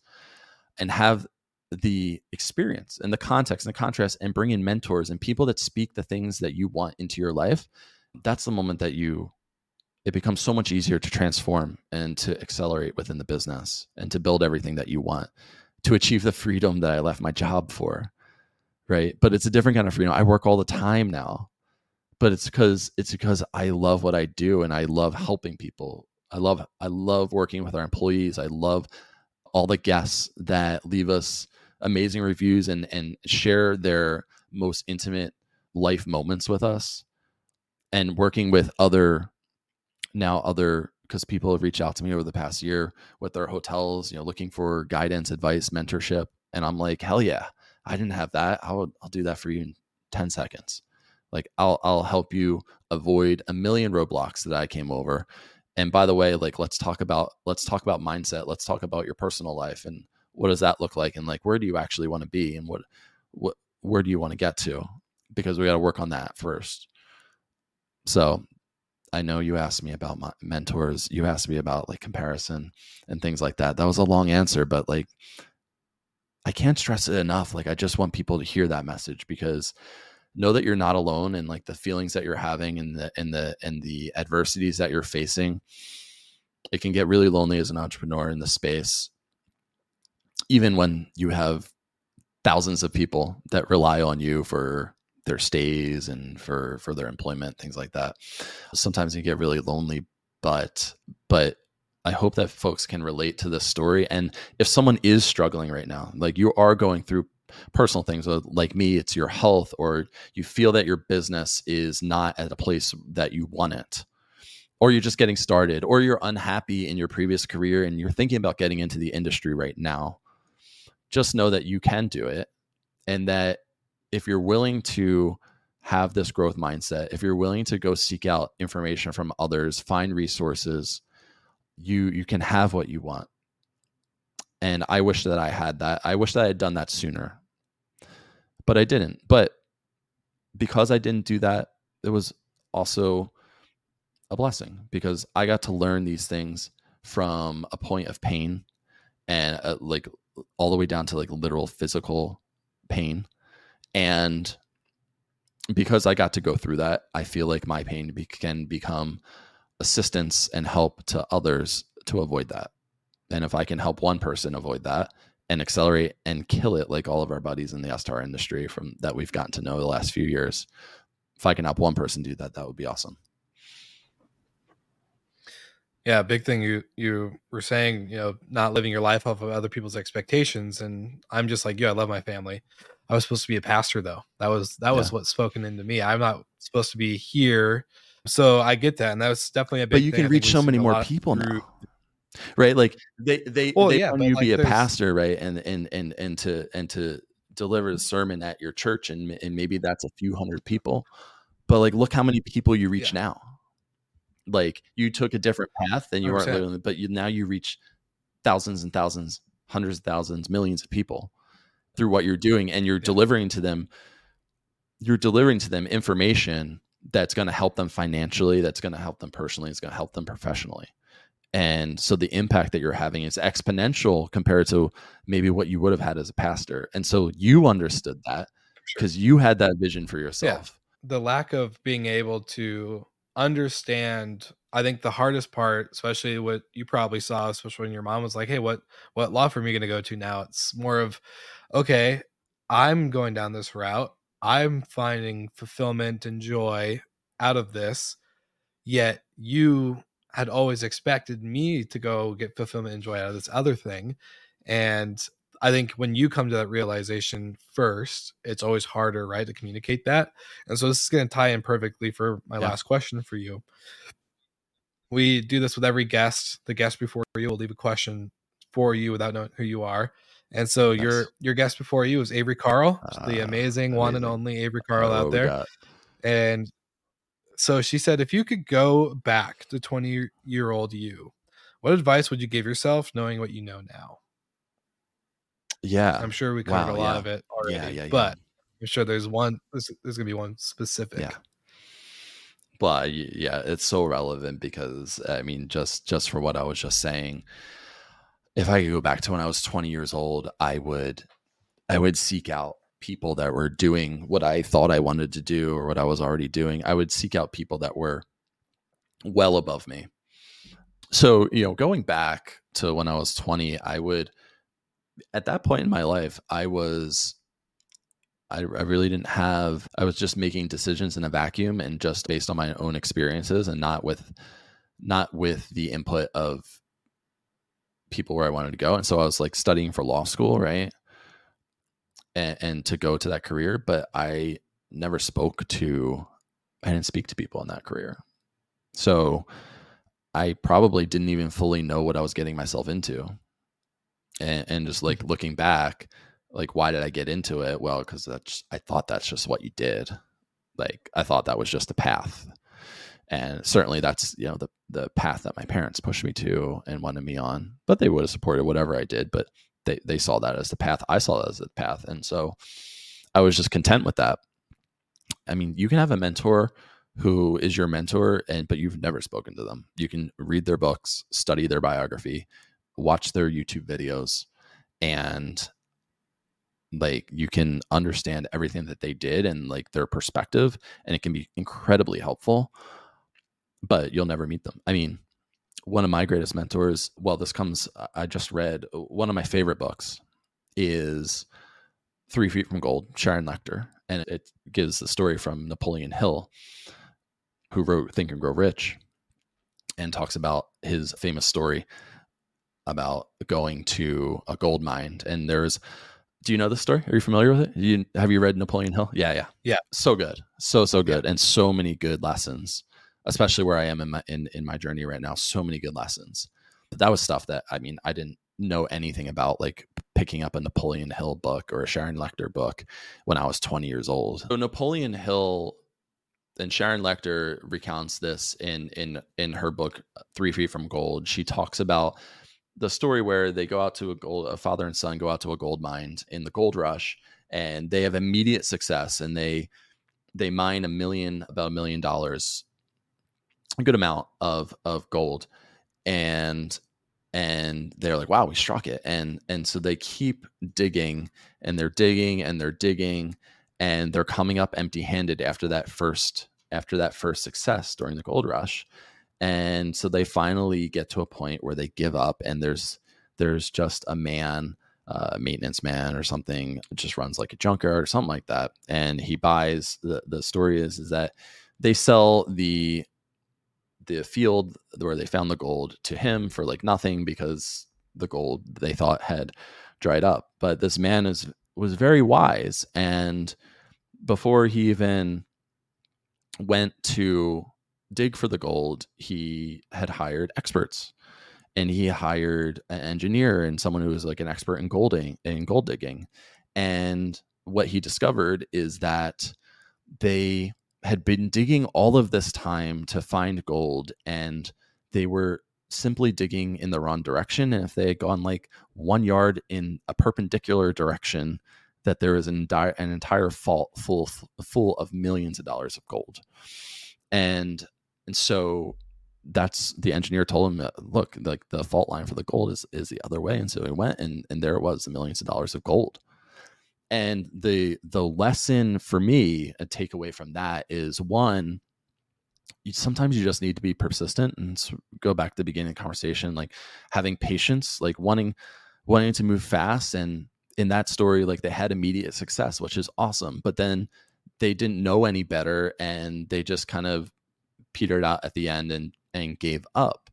and have the experience and the context and the contrast and bring in mentors and people that speak the things that you want into your life that's the moment that you it becomes so much easier to transform and to accelerate within the business and to build everything that you want to achieve the freedom that I left my job for. Right. But it's a different kind of freedom. I work all the time now, but it's because it's because I love what I do and I love helping people. I love I love working with our employees. I love all the guests that leave us amazing reviews and and share their most intimate life moments with us and working with other now other because people have reached out to me over the past year with their hotels you know looking for guidance advice mentorship and i'm like hell yeah I didn't have that. I'll I'll do that for you in 10 seconds. Like I'll I'll help you avoid a million roadblocks that I came over. And by the way, like let's talk about let's talk about mindset. Let's talk about your personal life and what does that look like and like where do you actually want to be and what what where do you want to get to? Because we got to work on that first. So I know you asked me about my mentors. You asked me about like comparison and things like that. That was a long answer, but like I can't stress it enough. Like I just want people to hear that message because know that you're not alone and like the feelings that you're having and the and the and the adversities that you're facing. It can get really lonely as an entrepreneur in the space. Even when you have thousands of people that rely on you for their stays and for for their employment things like that sometimes you get really lonely but but i hope that folks can relate to this story and if someone is struggling right now like you are going through personal things uh, like me it's your health or you feel that your business is not at a place that you want it or you're just getting started or you're unhappy in your previous career and you're thinking about getting into the industry right now just know that you can do it and that if you're willing to have this growth mindset, if you're willing to go seek out information from others, find resources, you you can have what you want. And I wish that I had that. I wish that I had done that sooner. But I didn't. But because I didn't do that, it was also a blessing because I got to learn these things from a point of pain and uh, like all the way down to like literal physical pain and because I got to go through that, I feel like my pain be- can become assistance and help to others to avoid that. And if I can help one person avoid that and accelerate and kill it like all of our buddies in the STR industry from that we've gotten to know the last few years, if I can help one person do that, that would be awesome. Yeah, big thing you you were saying, you know, not living your life off of other people's expectations and I'm just like, yeah, I love my family. I was supposed to be a pastor though. That was that was yeah. what's spoken into me. I'm not supposed to be here. So I get that, and that was definitely a big. But you can reach so many more people through. now, right? Like they they well, they yeah, want you like be a pastor, right? And and and and to and to deliver a sermon at your church, and and maybe that's a few hundred people, but like look how many people you reach yeah. now. Like you took a different path and you 100%. weren't living, but you now you reach thousands and thousands, hundreds of thousands, millions of people through what you're doing and you're yeah. delivering to them you're delivering to them information that's going to help them financially that's going to help them personally it's going to help them professionally and so the impact that you're having is exponential compared to maybe what you would have had as a pastor and so you understood that because sure. you had that vision for yourself yeah. the lack of being able to understand i think the hardest part especially what you probably saw especially when your mom was like hey what what law firm are you going to go to now it's more of okay, I'm going down this route. I'm finding fulfillment and joy out of this. Yet you had always expected me to go get fulfillment and joy out of this other thing. And I think when you come to that realization first, it's always harder, right, to communicate that. And so this is going to tie in perfectly for my yeah. last question for you. We do this with every guest. The guest before you will leave a question for you without knowing who you are. And so nice. your your guest before you was Avery Carl, uh, the amazing, amazing, one and only Avery Carl oh, out there. And so she said, if you could go back to 20 year old you, what advice would you give yourself knowing what you know now? Yeah. I'm sure we covered wow, a lot yeah. of it already. Yeah, yeah, yeah. But I'm sure there's one there's, there's gonna be one specific. Yeah. Well, yeah, it's so relevant because I mean, just just for what I was just saying, if I could go back to when I was 20 years old, I would I would seek out people that were doing what I thought I wanted to do or what I was already doing. I would seek out people that were well above me. So, you know, going back to when I was 20, I would at that point in my life, I was I, I really didn't have I was just making decisions in a vacuum and just based on my own experiences and not with not with the input of people where I wanted to go. And so I was like studying for law school, right? And, and to go to that career, but I never spoke to, I didn't speak to people in that career. So I probably didn't even fully know what I was getting myself into. And, and just like looking back, like why did i get into it well because that's i thought that's just what you did like i thought that was just a path and certainly that's you know the the path that my parents pushed me to and wanted me on but they would have supported whatever i did but they they saw that as the path i saw that as the path and so i was just content with that. I mean you can have a mentor who is your mentor and but you've never spoken to them. You can read their books study their biography watch their youtube videos and like you can understand everything that they did and like their perspective and it can be incredibly helpful but you'll never meet them. I mean one of my greatest mentors well this comes i just read one of my favorite books is three feet from gold sharon lechter and it gives the story from napoleon hill who wrote think and grow rich and talks about his famous story about going to a gold mine and there's do you know this story? Are you familiar with it? You have you read Napoleon Hill? Yeah, yeah, yeah. So good, so so good, and so many good lessons. Especially where I am in my in, in my journey right now, so many good lessons. But that was stuff that I mean I didn't know anything about, like picking up a Napoleon Hill book or a Sharon Lechter book when I was 20 years old. So Napoleon Hill and Sharon Lechter recounts this in in in her book Three Feet from Gold. She talks about the story where they go out to a gold a father and son go out to a gold mine in the gold rush and they have immediate success and they they mine a million about a million dollars a good amount of of gold. And and they're like wow we struck it. And and so they keep digging and they're digging and they're digging and they're coming up empty handed after that first after that first success during the gold rush. And so they finally get to a point where they give up and there's there's just a man uh, maintenance man or something just runs like a junkyard or something like that. And he buys the the story is is that they sell the the field where they found the gold to him for like nothing because the gold they thought had dried up but this man is was very wise and before he even went to dig for the gold, he had hired experts and he hired an engineer and someone who was like an expert in golding in gold digging. And what he discovered is that they had been digging all of this time to find gold and they were simply digging in the wrong direction. And if they had gone like one yard in a perpendicular direction, that there was an, an entire fault full full of millions of dollars of gold. And and so that's the engineer told him, uh, look, like the fault line for the gold is is the other way. And so he went and and there it was, the millions of dollars of gold. And the the lesson for me, a takeaway from that is one, you, sometimes you just need to be persistent and go back to the beginning of the conversation, like having patience, like wanting wanting to move fast. And in that story, like they had immediate success, which is awesome. But then they didn't know any better and they just kind of petered out at the end and and gave up.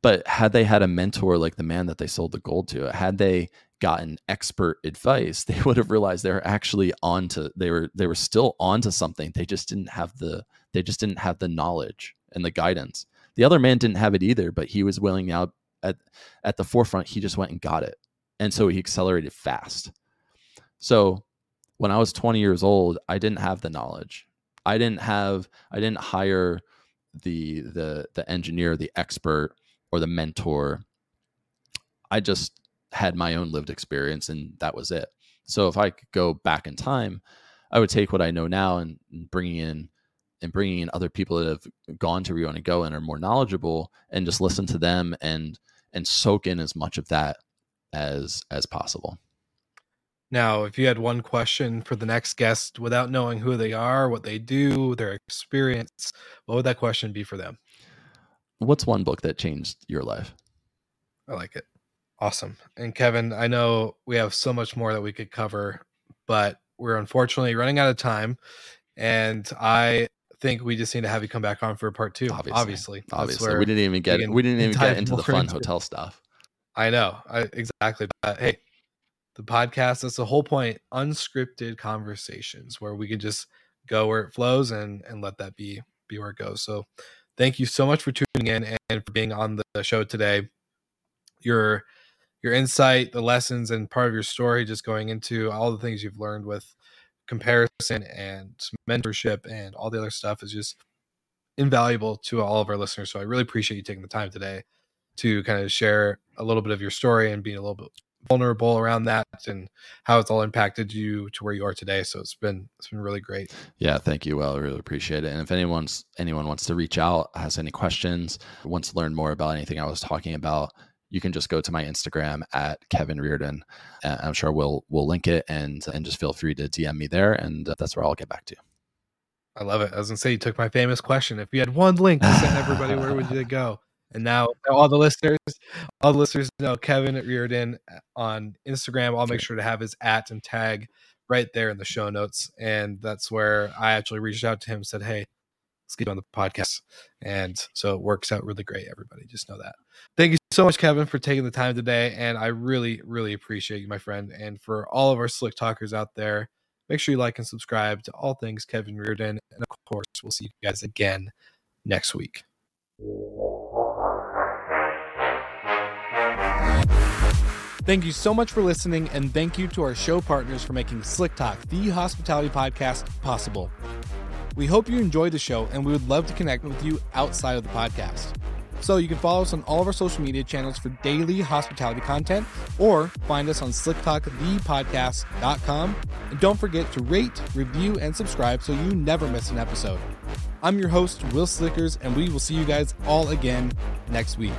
But had they had a mentor like the man that they sold the gold to, had they gotten expert advice, (laughs) they would have realized they were actually onto they were they were still onto something. They just didn't have the they just didn't have the knowledge and the guidance. The other man didn't have it either, but he was willing out at at the forefront. He just went and got it, and so he accelerated fast. So when I was 20 years old, I didn't have the knowledge. I didn't have I didn't hire the the the engineer, the expert or the mentor. I just had my own lived experience and that was it. So if I could go back in time, I would take what I know now and, bringing in and bringing in other people that have gone to Rio and Go and are more knowledgeable and just listen to them and and soak in as much of that as as possible. Now, if you had one question for the next guest without knowing who they are, what they do, their experience, what would that question be for them? What's one book that changed your life? I like it. Awesome. And Kevin, I know we have so much more that we could cover, but we're unfortunately running out of time. And I think we just need to have you come back on for part two. Obviously, obviously, obviously. we didn't even get we didn't (laughs) even get into the fun into hotel stuff. I know, I, exactly. But hey, the podcast that's the whole point unscripted conversations where we can just go where it flows and and let that be be where it goes so thank you so much for tuning in and for being on the show today you're your insight, the lessons, and part of your story, just going into all the things you've learned with comparison and mentorship and all the other stuff is just invaluable to all of our listeners. So I really appreciate you taking the time today to kind of share a little bit of your story and being a little bit vulnerable around that and how it's all impacted you to where you are today. So it's been it's been really great. Yeah, thank you. Well, I really appreciate it. And if anyone's anyone wants to reach out, has any questions, wants to learn more about anything I was talking about, you can just go to my Instagram at Kevin Reardon. I'm sure we'll we'll link it and and just feel free to DM me there, and that's where I'll get back to. You. I love it. I was gonna say you took my famous question. If you had one link to send everybody, where would you go? And now all the listeners, all the listeners know Kevin Reardon uh, on Instagram. I'll make sure to have his at and tag right there in the show notes. And that's where I actually reached out to him, said, Hey, let's get on the podcast. And so it works out really great, everybody. Just know that. Thank you so much, Kevin, for taking the time today. And I really, really appreciate you, my friend. And for all of our slick talkers out there, make sure you like and subscribe to all things Kevin Reardon. And of course, we'll see you guys again next week. Thank you so much for listening, and thank you to our show partners for making Slick Talk, the hospitality podcast, possible. We hope you enjoyed the show and we would love to connect with you outside of the podcast. So you can follow us on all of our social media channels for daily hospitality content or find us on slicktalkthepodcast.com. And don't forget to rate, review, and subscribe so you never miss an episode. I'm your host, Will Slickers, and we will see you guys all again next week.